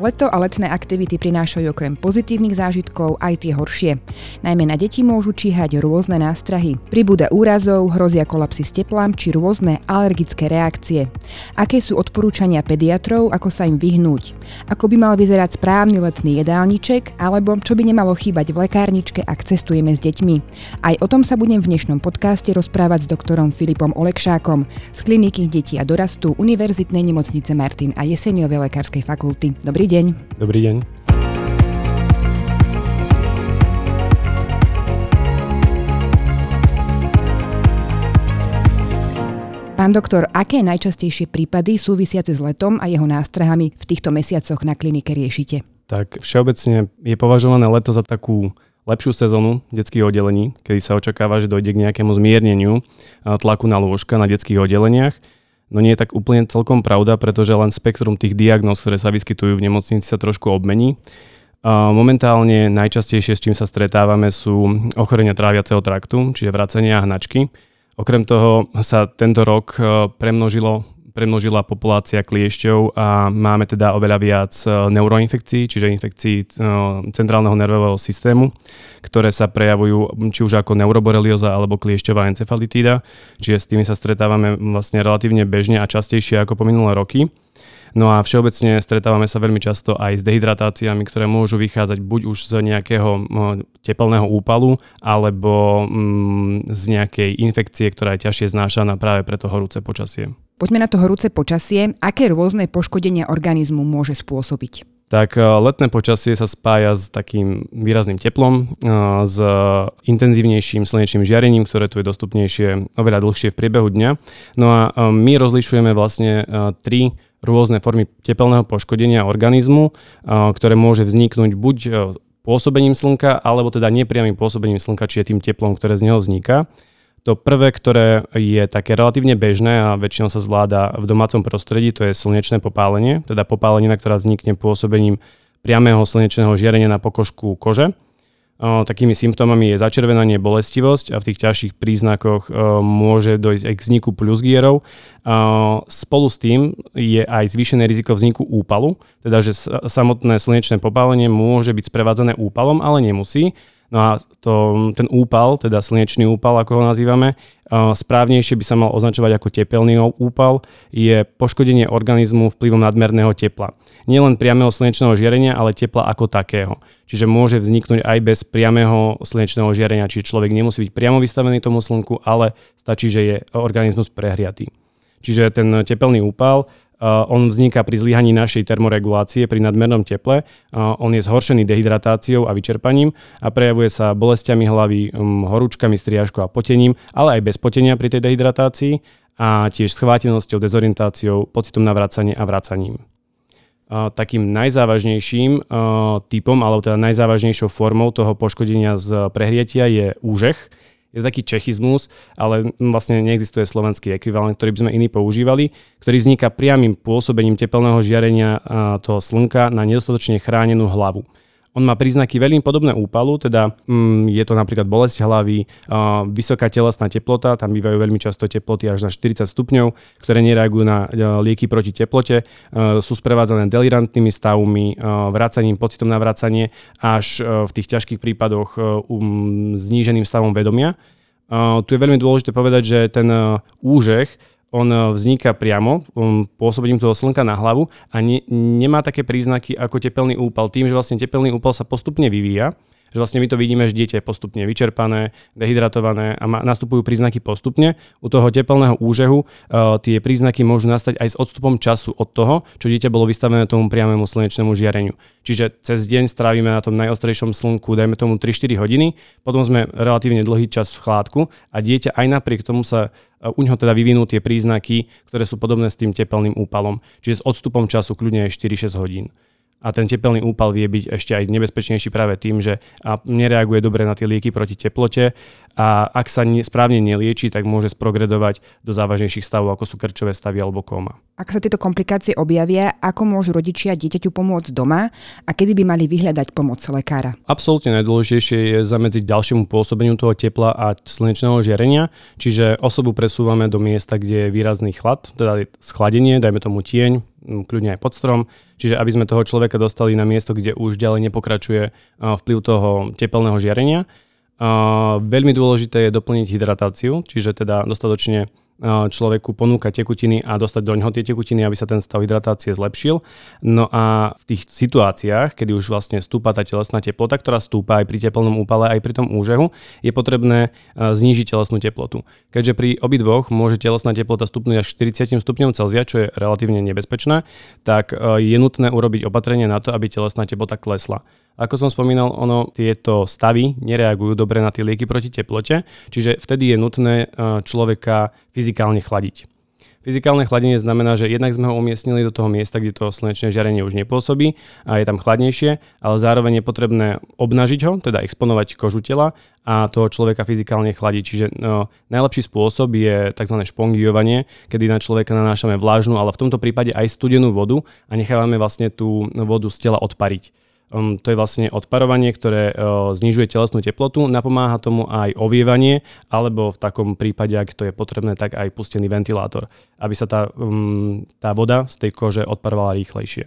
Leto a letné aktivity prinášajú okrem pozitívnych zážitkov aj tie horšie. Najmä na deti môžu číhať rôzne nástrahy. Pribúda úrazov, hrozia kolapsy s teplám či rôzne alergické reakcie. Aké sú odporúčania pediatrov, ako sa im vyhnúť? Ako by mal vyzerať správny letný jedálniček, alebo čo by nemalo chýbať v lekárničke, ak cestujeme s deťmi? Aj o tom sa budem v dnešnom podcaste rozprávať s doktorom Filipom Olekšákom z kliniky detí a dorastu Univerzitnej nemocnice Martin a Jeseniovej lekárskej fakulty. Dobrý deň. Dobrý deň. Pán doktor, aké najčastejšie prípady súvisiace s letom a jeho nástrahami v týchto mesiacoch na klinike riešite? Tak všeobecne je považované leto za takú lepšiu sezónu detských oddelení, kedy sa očakáva, že dojde k nejakému zmierneniu tlaku na lôžka na detských oddeleniach. No nie je tak úplne celkom pravda, pretože len spektrum tých diagnóz, ktoré sa vyskytujú v nemocnici, sa trošku obmení. Momentálne najčastejšie, s čím sa stretávame, sú ochorenia tráviaceho traktu, čiže vracenia a hnačky. Okrem toho sa tento rok e, premnožilo premnožila populácia kliešťov a máme teda oveľa viac e, neuroinfekcií, čiže infekcií e, centrálneho nervového systému, ktoré sa prejavujú či už ako neuroborelioza alebo kliešťová encefalitída, čiže s tými sa stretávame vlastne relatívne bežne a častejšie ako po minulé roky. No a všeobecne stretávame sa veľmi často aj s dehydratáciami, ktoré môžu vychádzať buď už z nejakého tepelného úpalu, alebo z nejakej infekcie, ktorá je ťažšie znášaná práve pre to horúce počasie. Poďme na to horúce počasie. Aké rôzne poškodenia organizmu môže spôsobiť? tak e, letné počasie sa spája s takým výrazným teplom, e, s intenzívnejším slnečným žiarením, ktoré tu je dostupnejšie oveľa dlhšie v priebehu dňa. No a e, my rozlišujeme vlastne tri rôzne formy tepelného poškodenia organizmu, ktoré môže vzniknúť buď pôsobením slnka, alebo teda nepriamým pôsobením slnka, či je tým teplom, ktoré z neho vzniká. To prvé, ktoré je také relatívne bežné a väčšinou sa zvláda v domácom prostredí, to je slnečné popálenie, teda popálenina, ktorá vznikne pôsobením priamého slnečného žiarenia na pokožku kože. Takými symptómami je začervenanie, bolestivosť a v tých ťažších príznakoch môže dojsť aj k vzniku plusgierov. Spolu s tým je aj zvýšené riziko vzniku úpalu, teda že samotné slnečné popálenie môže byť sprevádzané úpalom, ale nemusí. No a to, ten úpal, teda slnečný úpal, ako ho nazývame, správnejšie by sa mal označovať ako tepelný úpal, je poškodenie organizmu vplyvom nadmerného tepla. Nielen priamého slnečného žiarenia, ale tepla ako takého. Čiže môže vzniknúť aj bez priamého slnečného žiarenia, čiže človek nemusí byť priamo vystavený tomu slnku, ale stačí, že je organizmus prehriatý. Čiže ten tepelný úpal Uh, on vzniká pri zlyhaní našej termoregulácie pri nadmernom teple. Uh, on je zhoršený dehydratáciou a vyčerpaním a prejavuje sa bolestiami hlavy, um, horúčkami, striažkou a potením, ale aj bez potenia pri tej dehydratácii a tiež schvátenosťou, dezorientáciou, pocitom navracania a vracaním. Uh, takým najzávažnejším typom, alebo teda najzávažnejšou formou toho poškodenia z prehrietia je úžeh, je to taký čechizmus, ale vlastne neexistuje slovenský ekvivalent, ktorý by sme iní používali, ktorý vzniká priamým pôsobením tepelného žiarenia toho slnka na nedostatočne chránenú hlavu. On má príznaky veľmi podobné úpalu, teda mm, je to napríklad bolesť hlavy, uh, vysoká telesná teplota, tam bývajú veľmi často teploty až na 40 stupňov, ktoré nereagujú na uh, lieky proti teplote, uh, sú sprevádzané delirantnými stavmi, uh, vracaním, pocitom na vracanie, až uh, v tých ťažkých prípadoch uh, um, zníženým stavom vedomia. Uh, tu je veľmi dôležité povedať, že ten uh, úžeh on e, vzniká priamo um, pôsobením toho slnka na hlavu a ne, nemá také príznaky ako tepelný úpal. Tým, že vlastne tepelný úpal sa postupne vyvíja, že vlastne my to vidíme, že dieťa je postupne vyčerpané, dehydratované a má, nastupujú príznaky postupne. U toho tepelného úžehu uh, tie príznaky môžu nastať aj s odstupom času od toho, čo dieťa bolo vystavené tomu priamému slnečnému žiareniu. Čiže cez deň strávime na tom najostrejšom slnku, dajme tomu 3-4 hodiny, potom sme relatívne dlhý čas v chládku a dieťa aj napriek tomu sa uh, u neho teda vyvinú tie príznaky, ktoré sú podobné s tým tepelným úpalom. Čiže s odstupom času kľudne aj 4-6 hodín a ten tepelný úpal vie byť ešte aj nebezpečnejší práve tým, že nereaguje dobre na tie lieky proti teplote a ak sa správne nelieči, tak môže sprogredovať do závažnejších stavov, ako sú krčové stavy alebo kóma. Ak sa tieto komplikácie objavia, ako môžu rodičia dieťaťu pomôcť doma a kedy by mali vyhľadať pomoc lekára? Absolútne najdôležitejšie je zamedziť ďalšiemu pôsobeniu toho tepla a slnečného žiarenia, čiže osobu presúvame do miesta, kde je výrazný chlad, teda schladenie, dajme tomu tieň, kľudne aj pod strom, čiže aby sme toho človeka dostali na miesto, kde už ďalej nepokračuje vplyv toho tepelného žiarenia. Veľmi dôležité je doplniť hydratáciu, čiže teda dostatočne človeku ponúkať tekutiny a dostať do ňoho tie tekutiny, aby sa ten stav hydratácie zlepšil. No a v tých situáciách, kedy už vlastne stúpa tá telesná teplota, ktorá stúpa aj pri teplnom úpale, aj pri tom úžehu, je potrebné znížiť telesnú teplotu. Keďže pri obidvoch môže telesná teplota stupnúť až 40 stupňov Celzia, čo je relatívne nebezpečné, tak je nutné urobiť opatrenie na to, aby telesná teplota klesla. Ako som spomínal, ono tieto stavy nereagujú dobre na tie lieky proti teplote, čiže vtedy je nutné e, človeka fyzikálne chladiť. Fyzikálne chladenie znamená, že jednak sme ho umiestnili do toho miesta, kde to slnečné žiarenie už nepôsobí a je tam chladnejšie, ale zároveň je potrebné obnažiť ho, teda exponovať kožu tela a toho človeka fyzikálne chladiť. Čiže no, najlepší spôsob je tzv. špongiovanie, kedy na človeka nanášame vlážnu, ale v tomto prípade aj studenú vodu a nechávame vlastne tú vodu z tela odpariť. Um, to je vlastne odparovanie, ktoré uh, znižuje telesnú teplotu, napomáha tomu aj ovievanie, alebo v takom prípade, ak to je potrebné, tak aj pustený ventilátor, aby sa tá, um, tá voda z tej kože odparovala rýchlejšie.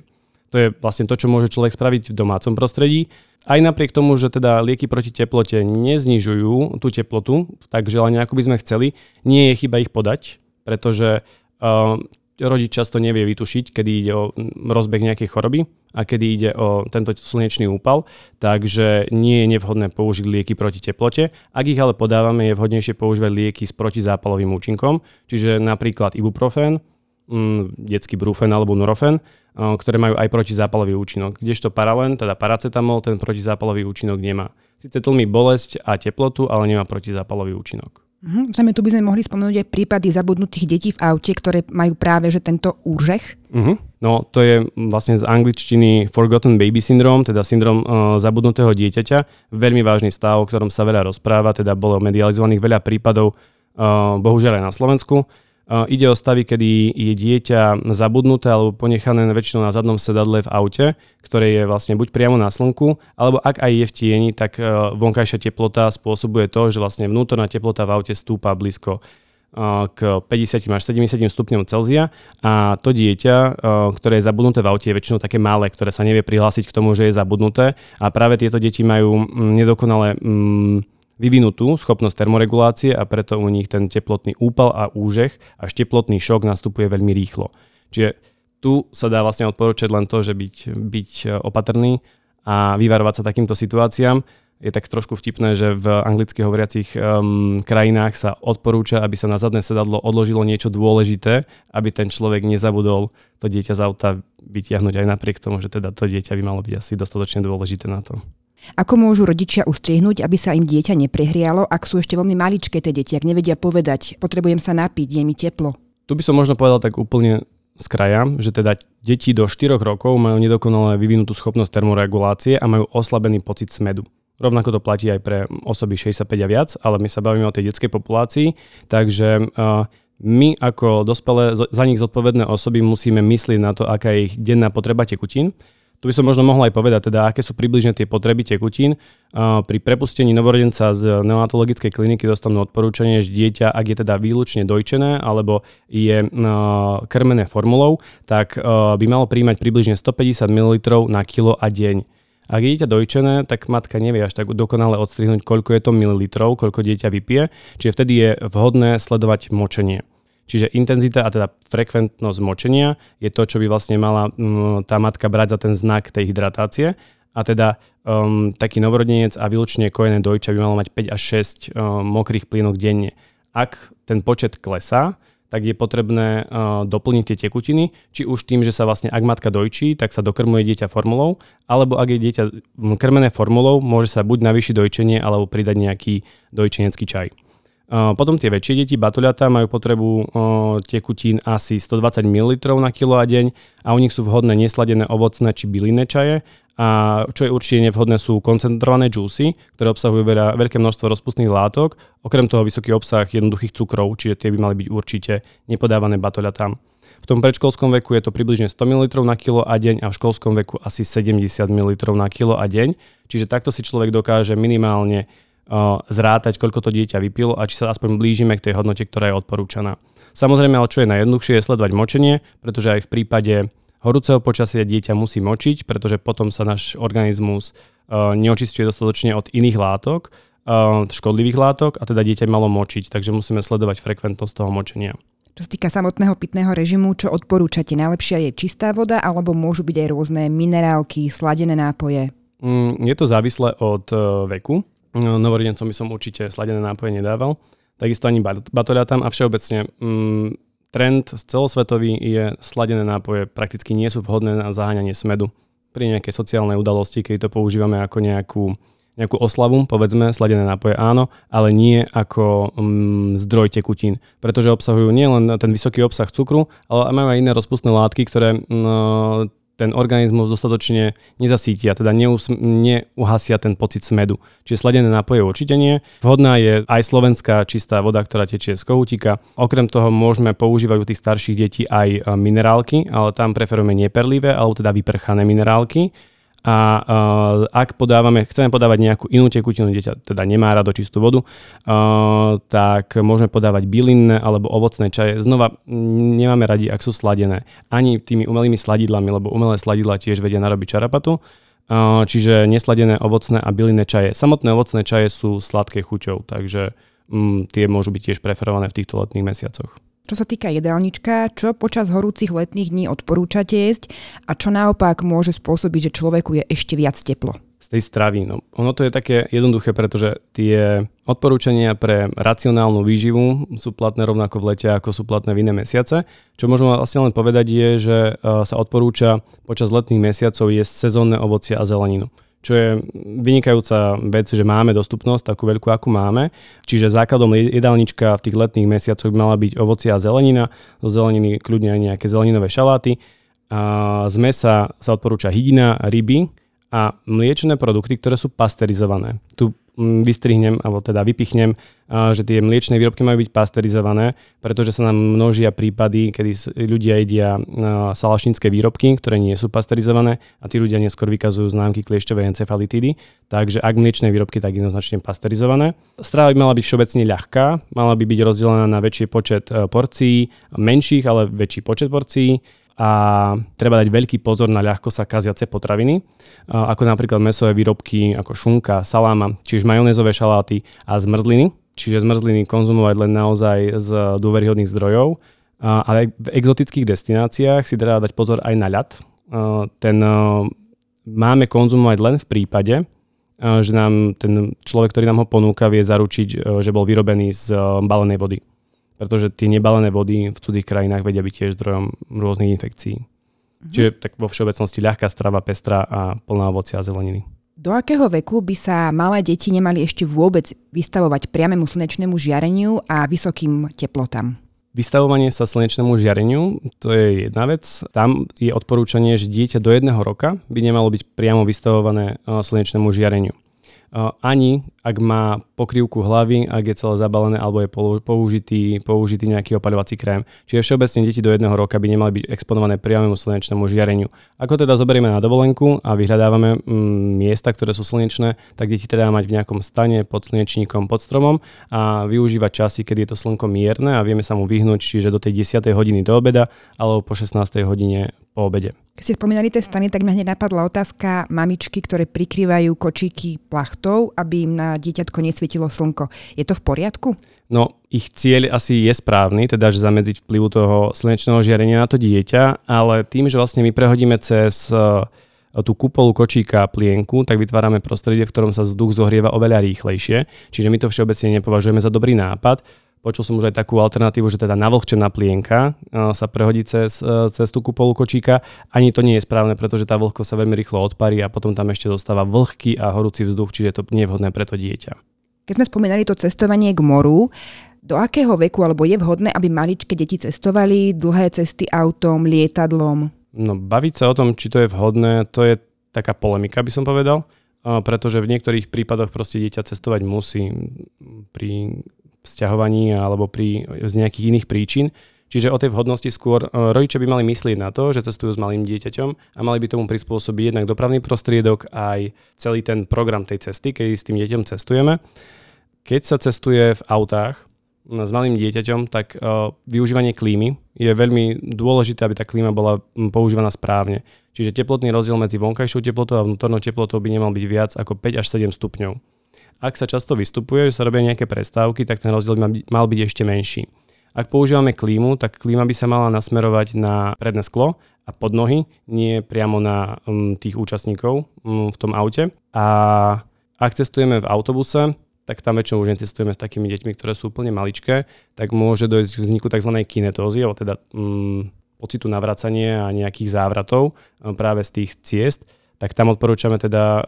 To je vlastne to, čo môže človek spraviť v domácom prostredí. Aj napriek tomu, že teda lieky proti teplote neznižujú tú teplotu, tak želanie, ako by sme chceli, nie je chyba ich podať, pretože uh, rodič často nevie vytušiť, kedy ide o rozbeh nejakej choroby a kedy ide o tento slnečný úpal, takže nie je nevhodné použiť lieky proti teplote. Ak ich ale podávame, je vhodnejšie používať lieky s protizápalovým účinkom, čiže napríklad ibuprofen, mm, detský brufen alebo nurofen, ktoré majú aj protizápalový účinok. Kdežto paralen, teda paracetamol, ten protizápalový účinok nemá. Sice tlmi bolesť a teplotu, ale nemá protizápalový účinok. Mhm. Zrejme tu by sme mohli spomenúť aj prípady zabudnutých detí v aute, ktoré majú práve že tento úržech. Uh-huh. No to je vlastne z angličtiny Forgotten Baby Syndrome, teda syndrom uh, zabudnutého dieťaťa. Veľmi vážny stav, o ktorom sa veľa rozpráva, teda bolo medializovaných veľa prípadov, uh, bohužiaľ aj na Slovensku. Ide o stavy, kedy je dieťa zabudnuté alebo ponechané väčšinou na zadnom sedadle v aute, ktoré je vlastne buď priamo na slnku, alebo ak aj je v tieni, tak e, vonkajšia teplota spôsobuje to, že vlastne vnútorná teplota v aute stúpa blízko e, k 50 až 70 stupňom Celzia. A to dieťa, e, ktoré je zabudnuté v aute, je väčšinou také malé, ktoré sa nevie prihlásiť k tomu, že je zabudnuté. A práve tieto deti majú nedokonalé vyvinutú schopnosť termoregulácie a preto u nich ten teplotný úpal a úžeh až teplotný šok nastupuje veľmi rýchlo. Čiže tu sa dá vlastne odporúčať len to, že byť, byť e, opatrný a vyvarovať sa takýmto situáciám. Je tak trošku vtipné, že v anglicky hovoriacich um, krajinách sa odporúča, aby sa na zadné sedadlo odložilo niečo dôležité, aby ten človek nezabudol to dieťa z auta vytiahnuť aj napriek tomu, že teda to dieťa by malo byť asi dostatočne dôležité na to. Ako môžu rodičia ustriehnúť, aby sa im dieťa neprehrialo, ak sú ešte veľmi maličké tie deti, ak nevedia povedať, potrebujem sa napiť, je mi teplo? Tu by som možno povedal tak úplne z kraja, že teda deti do 4 rokov majú nedokonale vyvinutú schopnosť termoregulácie a majú oslabený pocit smedu. Rovnako to platí aj pre osoby 65 a viac, ale my sa bavíme o tej detskej populácii, takže my ako dospelé, za nich zodpovedné osoby musíme myslieť na to, aká je ich denná potreba tekutín tu by som možno mohol aj povedať, teda, aké sú približne tie potreby tekutín. Pri prepustení novorodenca z neonatologickej kliniky dostanú odporúčanie, že dieťa, ak je teda výlučne dojčené alebo je krmené formulou, tak by malo príjmať približne 150 ml na kilo a deň. Ak je dieťa dojčené, tak matka nevie až tak dokonale odstrihnúť, koľko je to mililitrov, koľko dieťa vypije, čiže vtedy je vhodné sledovať močenie. Čiže intenzita a teda frekventnosť močenia je to, čo by vlastne mala um, tá matka brať za ten znak tej hydratácie. A teda um, taký novorodenec a výlučne kojené dojča by malo mať 5 až 6 um, mokrých plynok denne. Ak ten počet klesá, tak je potrebné uh, doplniť tie tekutiny, či už tým, že sa vlastne ak matka dojčí, tak sa dokrmuje dieťa formulou, alebo ak je dieťa krmené formulou, môže sa buď navýšiť dojčenie, alebo pridať nejaký dojčenecký čaj. Potom tie väčšie deti, batuľatá, majú potrebu tekutín asi 120 ml na kilo a deň a u nich sú vhodné nesladené ovocné či bylinné čaje a čo je určite nevhodné sú koncentrované džúsy, ktoré obsahujú veľa, veľké množstvo rozpustných látok, okrem toho vysoký obsah jednoduchých cukrov, čiže tie by mali byť určite nepodávané batoľatám. V tom predškolskom veku je to približne 100 ml na kilo a deň a v školskom veku asi 70 ml na kilo a deň. Čiže takto si človek dokáže minimálne zrátať, koľko to dieťa vypilo a či sa aspoň blížime k tej hodnote, ktorá je odporúčaná. Samozrejme, ale čo je najjednoduchšie, je sledovať močenie, pretože aj v prípade horúceho počasia dieťa musí močiť, pretože potom sa náš organizmus neočistuje dostatočne od iných látok, škodlivých látok a teda dieťa malo močiť, takže musíme sledovať frekventnosť toho močenia. Čo sa týka samotného pitného režimu, čo odporúčate? Najlepšia je čistá voda alebo môžu byť aj rôzne minerálky, sladené nápoje? Mm, je to závislé od veku. No, novorodencom by som určite sladené nápoje nedával. Takisto ani batoľatám a všeobecne mm, trend celosvetový je sladené nápoje prakticky nie sú vhodné na zaháňanie smedu. Pri nejakej sociálnej udalosti, keď to používame ako nejakú, nejakú oslavu, povedzme, sladené nápoje áno, ale nie ako mm, zdroj tekutín, pretože obsahujú nielen ten vysoký obsah cukru, ale majú aj iné rozpustné látky, ktoré mm, ten organizmus dostatočne nezasítia, teda neus- neuhasia ten pocit smedu. Čiže sladené nápoje určite nie. Vhodná je aj slovenská čistá voda, ktorá tečie z kohútika. Okrem toho môžeme používať u tých starších detí aj minerálky, ale tam preferujeme neperlivé, alebo teda vyprchané minerálky a uh, ak podávame, chceme podávať nejakú inú tekutinu, dieťa teda nemá rado čistú vodu, uh, tak môžeme podávať bylinné alebo ovocné čaje. Znova nemáme radi, ak sú sladené, ani tými umelými sladidlami, lebo umelé sladidla tiež vedia narobiť čarapatu. Uh, čiže nesladené ovocné a bylinné čaje. Samotné ovocné čaje sú sladké chuťou, takže um, tie môžu byť tiež preferované v týchto letných mesiacoch. Čo sa týka jedálnička, čo počas horúcich letných dní odporúčate jesť a čo naopak môže spôsobiť, že človeku je ešte viac teplo? Z tej stravy. No, ono to je také jednoduché, pretože tie odporúčania pre racionálnu výživu sú platné rovnako v lete, ako sú platné v iné mesiace. Čo môžem vlastne len povedať je, že e, sa odporúča počas letných mesiacov jesť sezónne ovocie a zeleninu čo je vynikajúca vec, že máme dostupnosť takú veľkú, akú máme. Čiže základom jedálnička v tých letných mesiacoch by mala byť ovocie a zelenina, zo zeleniny kľudne aj nejaké zeleninové šaláty. A z mesa sa odporúča hydina, ryby a mliečne produkty, ktoré sú pasterizované. Tu vystrihnem, alebo teda vypichnem, že tie mliečne výrobky majú byť pasterizované, pretože sa nám množia prípady, kedy ľudia jedia salašnické výrobky, ktoré nie sú pasterizované a tí ľudia neskôr vykazujú známky kliešťovej encefalitídy. Takže ak mliečne výrobky, tak jednoznačne pasterizované. Strava by mala byť všeobecne ľahká, mala by byť rozdelená na väčší počet e, porcií, menších, ale väčší počet porcií a treba dať veľký pozor na ľahko sa kaziace potraviny, ako napríklad mesové výrobky ako šunka, saláma, čiže majonézové šaláty a zmrzliny, čiže zmrzliny konzumovať len naozaj z dôveryhodných zdrojov. Ale v exotických destináciách si treba dať pozor aj na ľad. Ten máme konzumovať len v prípade, že nám ten človek, ktorý nám ho ponúka, vie zaručiť, že bol vyrobený z balenej vody pretože tie nebalené vody v cudzích krajinách vedia byť tiež zdrojom rôznych infekcií. Mhm. Čiže tak vo všeobecnosti ľahká strava, pestrá a plná ovocia a zeleniny. Do akého veku by sa malé deti nemali ešte vôbec vystavovať priamému slnečnému žiareniu a vysokým teplotám? Vystavovanie sa slnečnému žiareniu, to je jedna vec. Tam je odporúčanie, že dieťa do jedného roka by nemalo byť priamo vystavované slnečnému žiareniu ani ak má pokrývku hlavy, ak je celé zabalené alebo je použitý, použitý nejaký opaľovací krém. Čiže všeobecne deti do jedného roka by nemali byť exponované priamému slnečnému žiareniu. Ako teda zoberieme na dovolenku a vyhľadávame mm, miesta, ktoré sú slnečné, tak deti teda mať v nejakom stane pod slnečníkom, pod stromom a využívať časy, kedy je to slnko mierne a vieme sa mu vyhnúť, čiže do tej 10. hodiny do obeda alebo po 16. hodine po obede. Keď ste spomínali tie stany, tak mi hneď napadla otázka mamičky, ktoré prikrývajú kočíky plachtou, aby im na dieťatko nesvietilo slnko. Je to v poriadku? No, ich cieľ asi je správny, teda že zamedziť vplyvu toho slnečného žiarenia na to dieťa, ale tým, že vlastne my prehodíme cez e, tú kupolu kočíka a plienku, tak vytvárame prostredie, v ktorom sa vzduch zohrieva oveľa rýchlejšie. Čiže my to všeobecne nepovažujeme za dobrý nápad. Počul som už aj takú alternatívu, že teda navlhčená plienka sa prehodí cez, e, cez tú kupolu kočíka. Ani to nie je správne, pretože tá vlhko sa veľmi rýchlo odparí a potom tam ešte zostáva vlhký a horúci vzduch, čiže je to nevhodné pre to dieťa. Keď sme spomínali to cestovanie k moru, do akého veku alebo je vhodné, aby maličké deti cestovali dlhé cesty autom, lietadlom? No baviť sa o tom, či to je vhodné, to je taká polemika, by som povedal, pretože v niektorých prípadoch proste dieťa cestovať musí pri vzťahovaní alebo pri, z nejakých iných príčin. Čiže o tej vhodnosti skôr rodičia by mali myslieť na to, že cestujú s malým dieťaťom a mali by tomu prispôsobiť jednak dopravný prostriedok aj celý ten program tej cesty, keď s tým dieťom cestujeme. Keď sa cestuje v autách, s malým dieťaťom, tak uh, využívanie klímy je veľmi dôležité, aby tá klíma bola používaná správne. Čiže teplotný rozdiel medzi vonkajšou teplotou a vnútornou teplotou by nemal byť viac ako 5 až 7 stupňov. Ak sa často vystupuje, že sa robia nejaké prestávky, tak ten rozdiel by mal byť ešte menší. Ak používame klímu, tak klíma by sa mala nasmerovať na predné sklo a pod nohy, nie priamo na um, tých účastníkov um, v tom aute. A ak cestujeme v autobuse, tak tam väčšinou už necestujeme s takými deťmi, ktoré sú úplne maličké, tak môže dojsť k vzniku tzv. kinetózy, alebo teda mm, pocitu navracania a nejakých závratov e, práve z tých ciest, tak tam odporúčame teda e,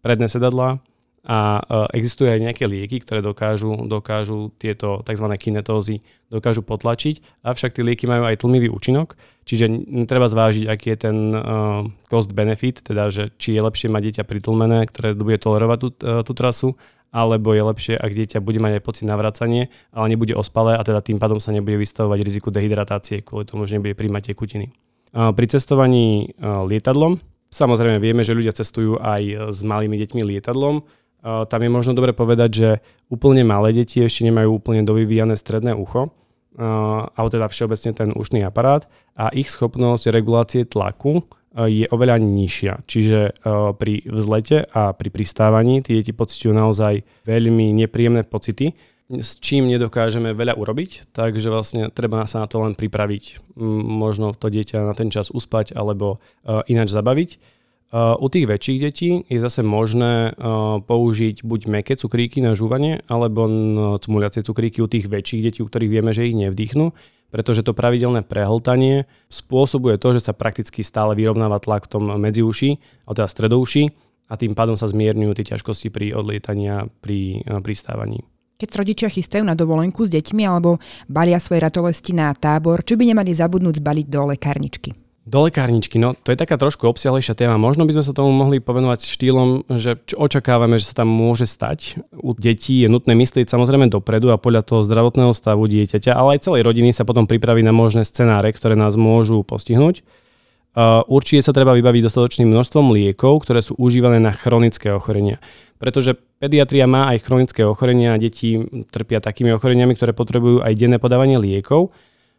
predné sedadla, a e, existujú aj nejaké lieky, ktoré dokážu, dokážu tieto tzv. kinetózy dokážu potlačiť, avšak tie lieky majú aj tlmivý účinok, čiže treba zvážiť, aký je ten uh, cost benefit, teda že či je lepšie mať dieťa pritlmené, ktoré bude tolerovať tú, uh, tú trasu, alebo je lepšie, ak dieťa bude mať aj pocit navracanie, ale nebude ospalé a teda tým pádom sa nebude vystavovať riziku dehydratácie, kvôli tomu, že nebude príjmať tekutiny. Pri cestovaní lietadlom, samozrejme vieme, že ľudia cestujú aj s malými deťmi lietadlom, tam je možno dobre povedať, že úplne malé deti ešte nemajú úplne dovyvíjane stredné ucho, alebo teda všeobecne ten ušný aparát a ich schopnosť regulácie tlaku je oveľa nižšia. Čiže pri vzlete a pri pristávaní tie deti pociťujú naozaj veľmi nepríjemné pocity, s čím nedokážeme veľa urobiť, takže vlastne treba sa na to len pripraviť. Možno to dieťa na ten čas uspať alebo ináč zabaviť Uh, u tých väčších detí je zase možné uh, použiť buď meké cukríky na žúvanie, alebo cumuliacie cukríky u tých väčších detí, u ktorých vieme, že ich nevdýchnú, pretože to pravidelné prehltanie spôsobuje to, že sa prakticky stále vyrovnáva tlak v tom medziuši, alebo teda stredouši a tým pádom sa zmierňujú tie ťažkosti pri odlietaní a pri uh, pristávaní. Keď rodičia chystajú na dovolenku s deťmi alebo balia svoje ratolesti na tábor, čo by nemali zabudnúť zbaliť do lekárničky? Do lekárničky, no to je taká trošku obsiahlejšia téma. Možno by sme sa tomu mohli povenovať štýlom, že čo očakávame, že sa tam môže stať. U detí je nutné myslieť samozrejme dopredu a podľa toho zdravotného stavu dieťaťa, ale aj celej rodiny sa potom pripraviť na možné scenáre, ktoré nás môžu postihnúť. Určite sa treba vybaviť dostatočným množstvom liekov, ktoré sú užívané na chronické ochorenia. Pretože pediatria má aj chronické ochorenia a deti trpia takými ochoreniami, ktoré potrebujú aj denné podávanie liekov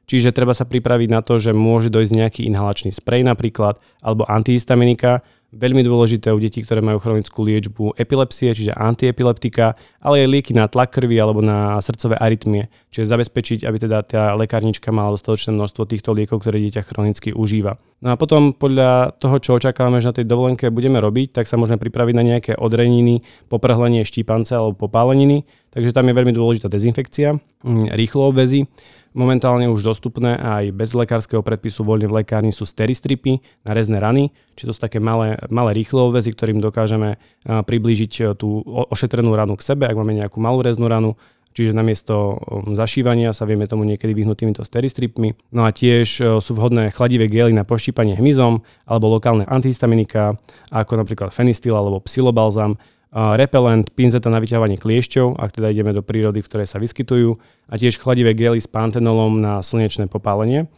Čiže treba sa pripraviť na to, že môže dojsť nejaký inhalačný sprej napríklad, alebo antihistaminika, veľmi dôležité u detí, ktoré majú chronickú liečbu epilepsie, čiže antiepileptika, ale aj lieky na tlak krvi alebo na srdcové arytmie. Čiže zabezpečiť, aby teda tá lekárnička mala dostatočné množstvo týchto liekov, ktoré dieťa chronicky užíva. No a potom podľa toho, čo očakávame, že na tej dovolenke budeme robiť, tak sa môžeme pripraviť na nejaké odreniny, poprhlenie štípance alebo popáleniny. Takže tam je veľmi dôležitá dezinfekcia, mm, rýchlo obvezy Momentálne už dostupné aj bez lekárskeho predpisu voľne v lekárni sú steristripy na rezné rany, či to sú také malé, malé rýchle obvezy, ktorým dokážeme priblížiť e, tú ošetrenú ranu k sebe, ak máme nejakú malú reznú ranu, Čiže namiesto um, zašívania sa vieme tomu niekedy vyhnúť týmito steristripmi. No a tiež e, sú vhodné chladivé gely na poštípanie hmyzom alebo lokálne antihistaminika, ako napríklad fenistil alebo psilobalzam, repelent, pinzeta na vyťahovanie kliešťov, ak teda ideme do prírody, v ktorej sa vyskytujú, a tiež chladivé gely s pantenolom na slnečné popálenie.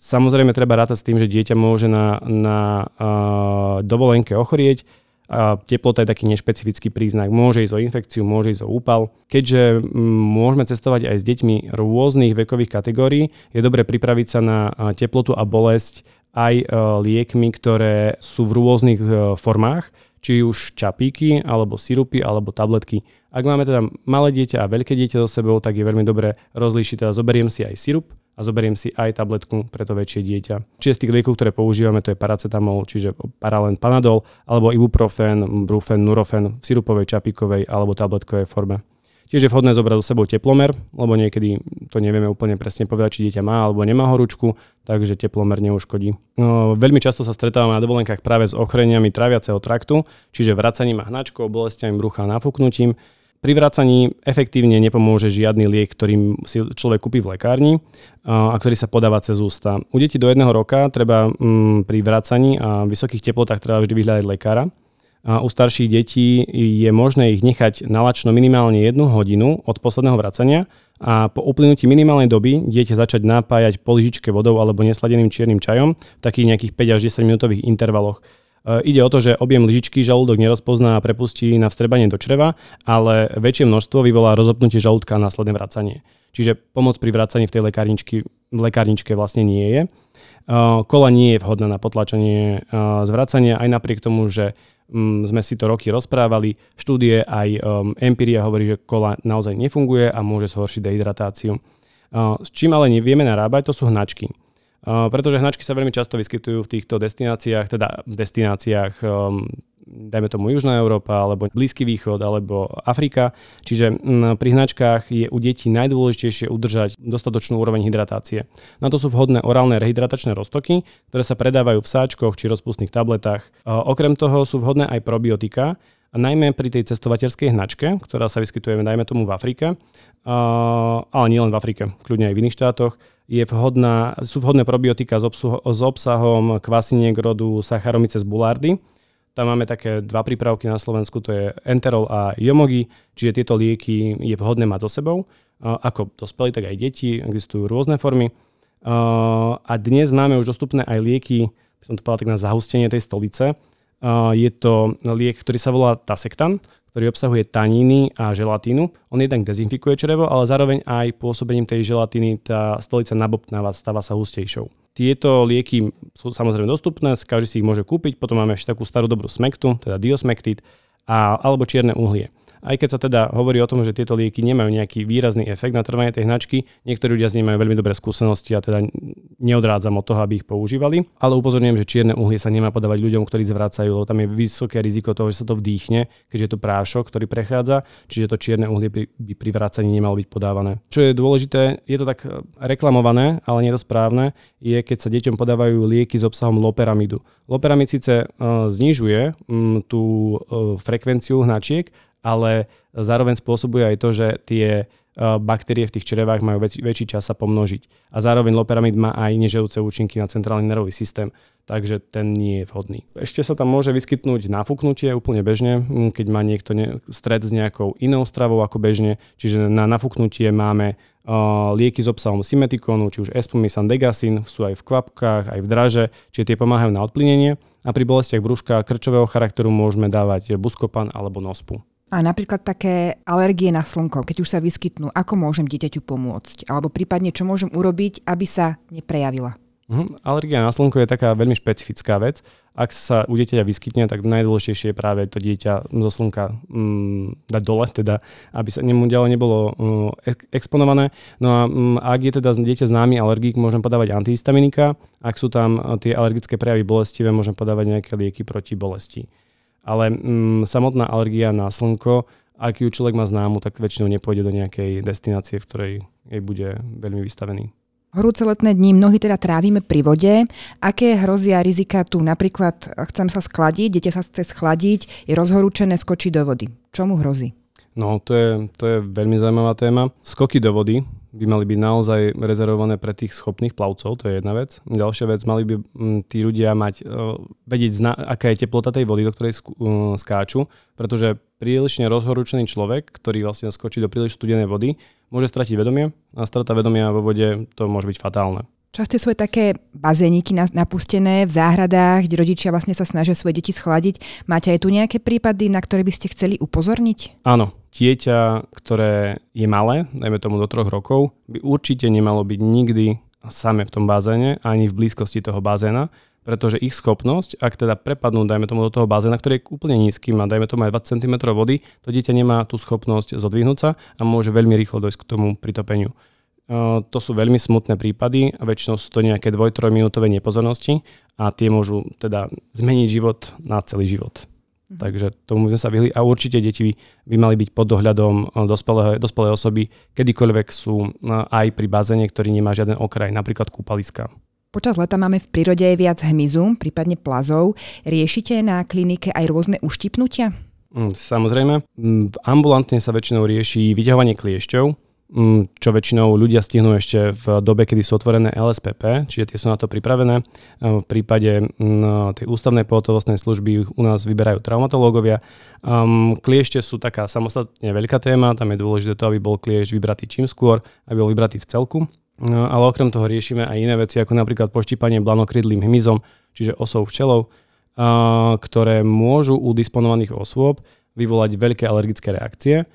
Samozrejme treba rátať s tým, že dieťa môže na, na uh, dovolenke ochorieť, a teplota je taký nešpecifický príznak. Môže ísť o infekciu, môže ísť o úpal. Keďže môžeme cestovať aj s deťmi rôznych vekových kategórií, je dobre pripraviť sa na teplotu a bolesť aj liekmi, ktoré sú v rôznych formách či už čapíky, alebo sirupy, alebo tabletky. Ak máme teda malé dieťa a veľké dieťa so sebou, tak je veľmi dobré rozlíšiť, teda zoberiem si aj sirup a zoberiem si aj tabletku pre to väčšie dieťa. Čiže z tých liekov, ktoré používame, to je paracetamol, čiže paralen panadol, alebo ibuprofen, brufen, nurofen v sirupovej, čapíkovej alebo tabletkovej forme. Tiež je vhodné zobrať so sebou teplomer, lebo niekedy to nevieme úplne presne povedať, či dieťa má alebo nemá horúčku, takže teplomer neuškodí. No, veľmi často sa stretávame na dovolenkách práve s ochreniami traviaceho traktu, čiže vracaním a hnačkou, bolestiami brucha a nafúknutím. Pri vracaní efektívne nepomôže žiadny liek, ktorý si človek kúpi v lekárni a ktorý sa podáva cez ústa. U detí do jedného roka treba mm, pri vracaní a vysokých teplotách treba vždy vyhľadať lekára. U starších detí je možné ich nechať nalačno minimálne jednu hodinu od posledného vracania a po uplynutí minimálnej doby dieťa začať napájať po lyžičke vodou alebo nesladeným čiernym čajom v takých nejakých 5 až 10 minútových intervaloch. E, ide o to, že objem lyžičky žalúdok nerozpozná a prepustí na vstrebanie do čreva, ale väčšie množstvo vyvolá rozopnutie žalúdka a následné vracanie. Čiže pomoc pri vracaní v tej lekárničke vlastne nie je. E, kola nie je vhodná na potlačenie e, zvracania, aj napriek tomu, že mm, sme si to roky rozprávali. Štúdie aj empiria hovorí, že kola naozaj nefunguje a môže zhoršiť dehydratáciu. S čím ale nevieme narábať, to sú hnačky pretože hnačky sa veľmi často vyskytujú v týchto destináciách, teda v destináciách um, dajme tomu Južná Európa, alebo Blízky východ, alebo Afrika. Čiže pri hnačkách je u detí najdôležitejšie udržať dostatočnú úroveň hydratácie. Na to sú vhodné orálne rehydratačné roztoky, ktoré sa predávajú v sáčkoch či rozpustných tabletách. Okrem toho sú vhodné aj probiotika, a najmä pri tej cestovateľskej hnačke, ktorá sa vyskytuje najmä tomu v Afrike, ale nielen v Afrike, kľudne aj v iných štátoch, je vhodná, sú vhodné probiotika s, obsuho, s obsahom kvasiniek rodu Saccharomyces boulardii. Tam máme také dva prípravky na Slovensku, to je Enterol a Jomogi, čiže tieto lieky je vhodné mať so sebou. Ako dospelí, tak aj deti, existujú rôzne formy. A dnes máme už dostupné aj lieky, by som to povedal tak na zahustenie tej stolice. Je to liek, ktorý sa volá Tasektan, ktorý obsahuje taníny a želatínu. On jednak dezinfikuje črevo, ale zároveň aj pôsobením tej želatíny tá stolica nabobtnáva, stáva sa hustejšou. Tieto lieky sú samozrejme dostupné, každý si ich môže kúpiť, potom máme ešte takú starú dobrú smektu, teda diosmektit, a, alebo čierne uhlie. Aj keď sa teda hovorí o tom, že tieto lieky nemajú nejaký výrazný efekt na trvanie tej hnačky, niektorí ľudia z nimi majú veľmi dobré skúsenosti a teda neodrádzam od toho, aby ich používali. Ale upozorňujem, že čierne uhlie sa nemá podávať ľuďom, ktorí zvracajú, lebo tam je vysoké riziko toho, že sa to vdýchne, keďže je to prášok, ktorý prechádza, čiže to čierne uhlie by pri vracaní nemalo byť podávané. Čo je dôležité, je to tak eh, reklamované, ale nie je je keď sa deťom podávajú lieky s obsahom loperamidu. Loperamid síce uh, znižuje um, tú uh, frekvenciu hnačiek, ale zároveň spôsobuje aj to, že tie e, baktérie v tých črevách majú väč- väčší čas sa pomnožiť. A zároveň loperamid má aj neželúce účinky na centrálny nervový systém, takže ten nie je vhodný. Ešte sa tam môže vyskytnúť nafúknutie úplne bežne, keď má niekto ne- stred s nejakou inou stravou ako bežne, čiže na nafúknutie máme uh, lieky s obsahom symetikonu, či už espumisan, degasin, sú aj v kvapkách, aj v draže, čiže tie pomáhajú na odplynenie. A pri bolestiach brúška krčového charakteru môžeme dávať buskopan alebo nospu. A napríklad také alergie na slnko, keď už sa vyskytnú, ako môžem dieťaťu pomôcť? Alebo prípadne, čo môžem urobiť, aby sa neprejavila? Mhm. Alergia na slnko je taká veľmi špecifická vec. Ak sa u dieťaťa vyskytne, tak najdôležitejšie je práve to dieťa zo slnka mm, dať dole, teda, aby sa nemu ďalej nebolo mm, exponované. No a mm, ak je teda dieťa známy alergik, môžem podávať antihistaminika. Ak sú tam tie alergické prejavy bolestivé, môžem podávať nejaké lieky proti bolesti ale mm, samotná alergia na slnko, ak ju človek má známu, tak väčšinou nepôjde do nejakej destinácie, v ktorej jej bude veľmi vystavený. Horúce letné dni mnohí teda trávime pri vode. Aké hrozia rizika tu? Napríklad chcem sa schladiť, dieťa sa chce schladiť, je rozhorúčené, skočí do vody. Čomu hrozí? No, to je, to je veľmi zaujímavá téma. Skoky do vody by mali byť naozaj rezervované pre tých schopných plavcov, to je jedna vec. Ďalšia vec, mali by mm, tí ľudia mať, uh, vedieť, zna, aká je teplota tej vody, do ktorej uh, skáču, pretože prílišne rozhorúčený človek, ktorý vlastne skočí do príliš studenej vody, môže stratiť vedomie a strata vedomia vo vode to môže byť fatálne. Často sú aj také bazéniky napustené v záhradách, kde rodičia vlastne sa snažia svoje deti schladiť. Máte aj tu nejaké prípady, na ktoré by ste chceli upozorniť? Áno, dieťa, ktoré je malé, dajme tomu do troch rokov, by určite nemalo byť nikdy same v tom bazéne, ani v blízkosti toho bazéna, pretože ich schopnosť, ak teda prepadnú, dajme tomu do toho bazéna, ktorý je úplne nízky, má dajme tomu aj 20 cm vody, to dieťa nemá tú schopnosť zodvihnúť sa a môže veľmi rýchlo dojsť k tomu pritopeniu. To sú veľmi smutné prípady a väčšinou sú to nejaké 2-3 minútové nepozornosti a tie môžu teda zmeniť život na celý život. Mhm. Takže tomu sme sa vyhli a určite deti by, by mali byť pod dohľadom dospelého, dospelej osoby, kedykoľvek sú aj pri bazéne, ktorý nemá žiaden okraj, napríklad kúpaliska. Počas leta máme v prírode viac hmyzu, prípadne plazov. Riešite na klinike aj rôzne uštipnutia? Mm, samozrejme. Mm, v ambulantne sa väčšinou rieši vyťahovanie kliešťov, čo väčšinou ľudia stihnú ešte v dobe, kedy sú otvorené LSPP, čiže tie sú na to pripravené. V prípade tej ústavnej pohotovostnej služby u nás vyberajú traumatológovia. Kliešte sú taká samostatne veľká téma, tam je dôležité to, aby bol kliešť vybratý čím skôr, aby bol vybratý v celku. No, ale okrem toho riešime aj iné veci, ako napríklad poštípanie blanokrydlým hmyzom, čiže osou včelov, ktoré môžu u disponovaných osôb vyvolať veľké alergické reakcie.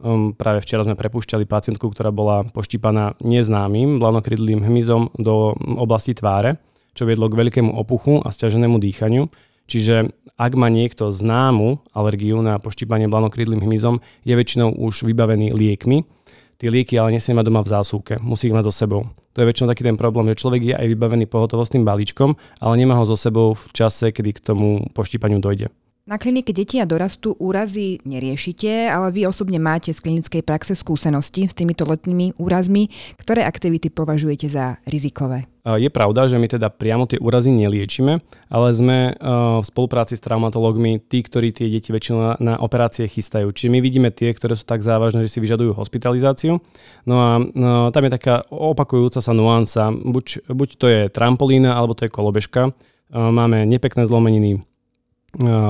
Um, práve včera sme prepúšťali pacientku, ktorá bola poštípaná neznámym blanokrydlým hmyzom do oblasti tváre, čo viedlo k veľkému opuchu a stiaženému dýchaniu. Čiže ak má niekto známu alergiu na poštípanie blanokrydlým hmyzom, je väčšinou už vybavený liekmi. Tie lieky ale nesmie mať doma v zásuvke, musí ich mať so sebou. To je väčšinou taký ten problém, že človek je aj vybavený pohotovostným balíčkom, ale nemá ho so sebou v čase, kedy k tomu poštípaniu dojde. Na klinike deti a dorastu úrazy neriešite, ale vy osobne máte z klinickej praxe skúsenosti s týmito letnými úrazmi. Ktoré aktivity považujete za rizikové? Je pravda, že my teda priamo tie úrazy neliečime, ale sme v spolupráci s traumatológmi tí, ktorí tie deti väčšinou na, operácie chystajú. Čiže my vidíme tie, ktoré sú tak závažné, že si vyžadujú hospitalizáciu. No a no, tam je taká opakujúca sa nuanca. Buď, buď to je trampolína, alebo to je kolobežka. Máme nepekné zlomeniny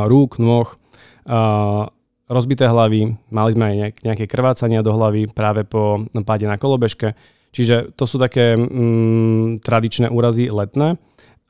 rúk, nôh, rozbité hlavy, mali sme aj nejaké krvácania do hlavy práve po páde na kolobežke. Čiže to sú také mm, tradičné úrazy letné.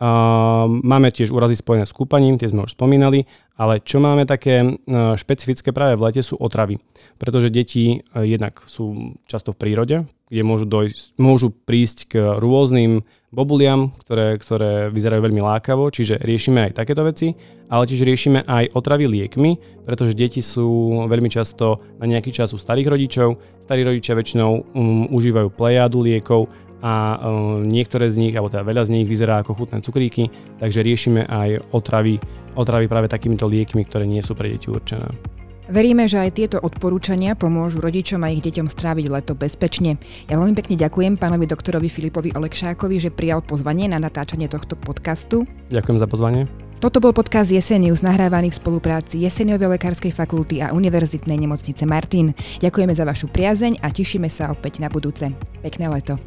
Uh, máme tiež úrazy spojené s kúpaním, tie sme už spomínali, ale čo máme také uh, špecifické práve v lete sú otravy. Pretože deti uh, jednak sú často v prírode, kde môžu, dojsť, môžu prísť k rôznym bobuliam, ktoré, ktoré vyzerajú veľmi lákavo, čiže riešime aj takéto veci, ale tiež riešime aj otravy liekmi, pretože deti sú veľmi často na nejaký čas u starých rodičov. Starí rodičia väčšinou um, užívajú plejádu liekov a um, niektoré z nich, alebo teda veľa z nich vyzerá ako chutné cukríky, takže riešime aj otravy, otravy práve takýmito liekmi, ktoré nie sú pre deti určené. Veríme, že aj tieto odporúčania pomôžu rodičom a ich deťom stráviť leto bezpečne. Ja veľmi pekne ďakujem pánovi doktorovi Filipovi Olekšákovi, že prijal pozvanie na natáčanie tohto podcastu. Ďakujem za pozvanie. Toto bol podcast Jesenius, nahrávaný v spolupráci Jeseniovej lekárskej fakulty a Univerzitnej nemocnice Martin. Ďakujeme za vašu priazeň a tešíme sa opäť na budúce. Pekné leto.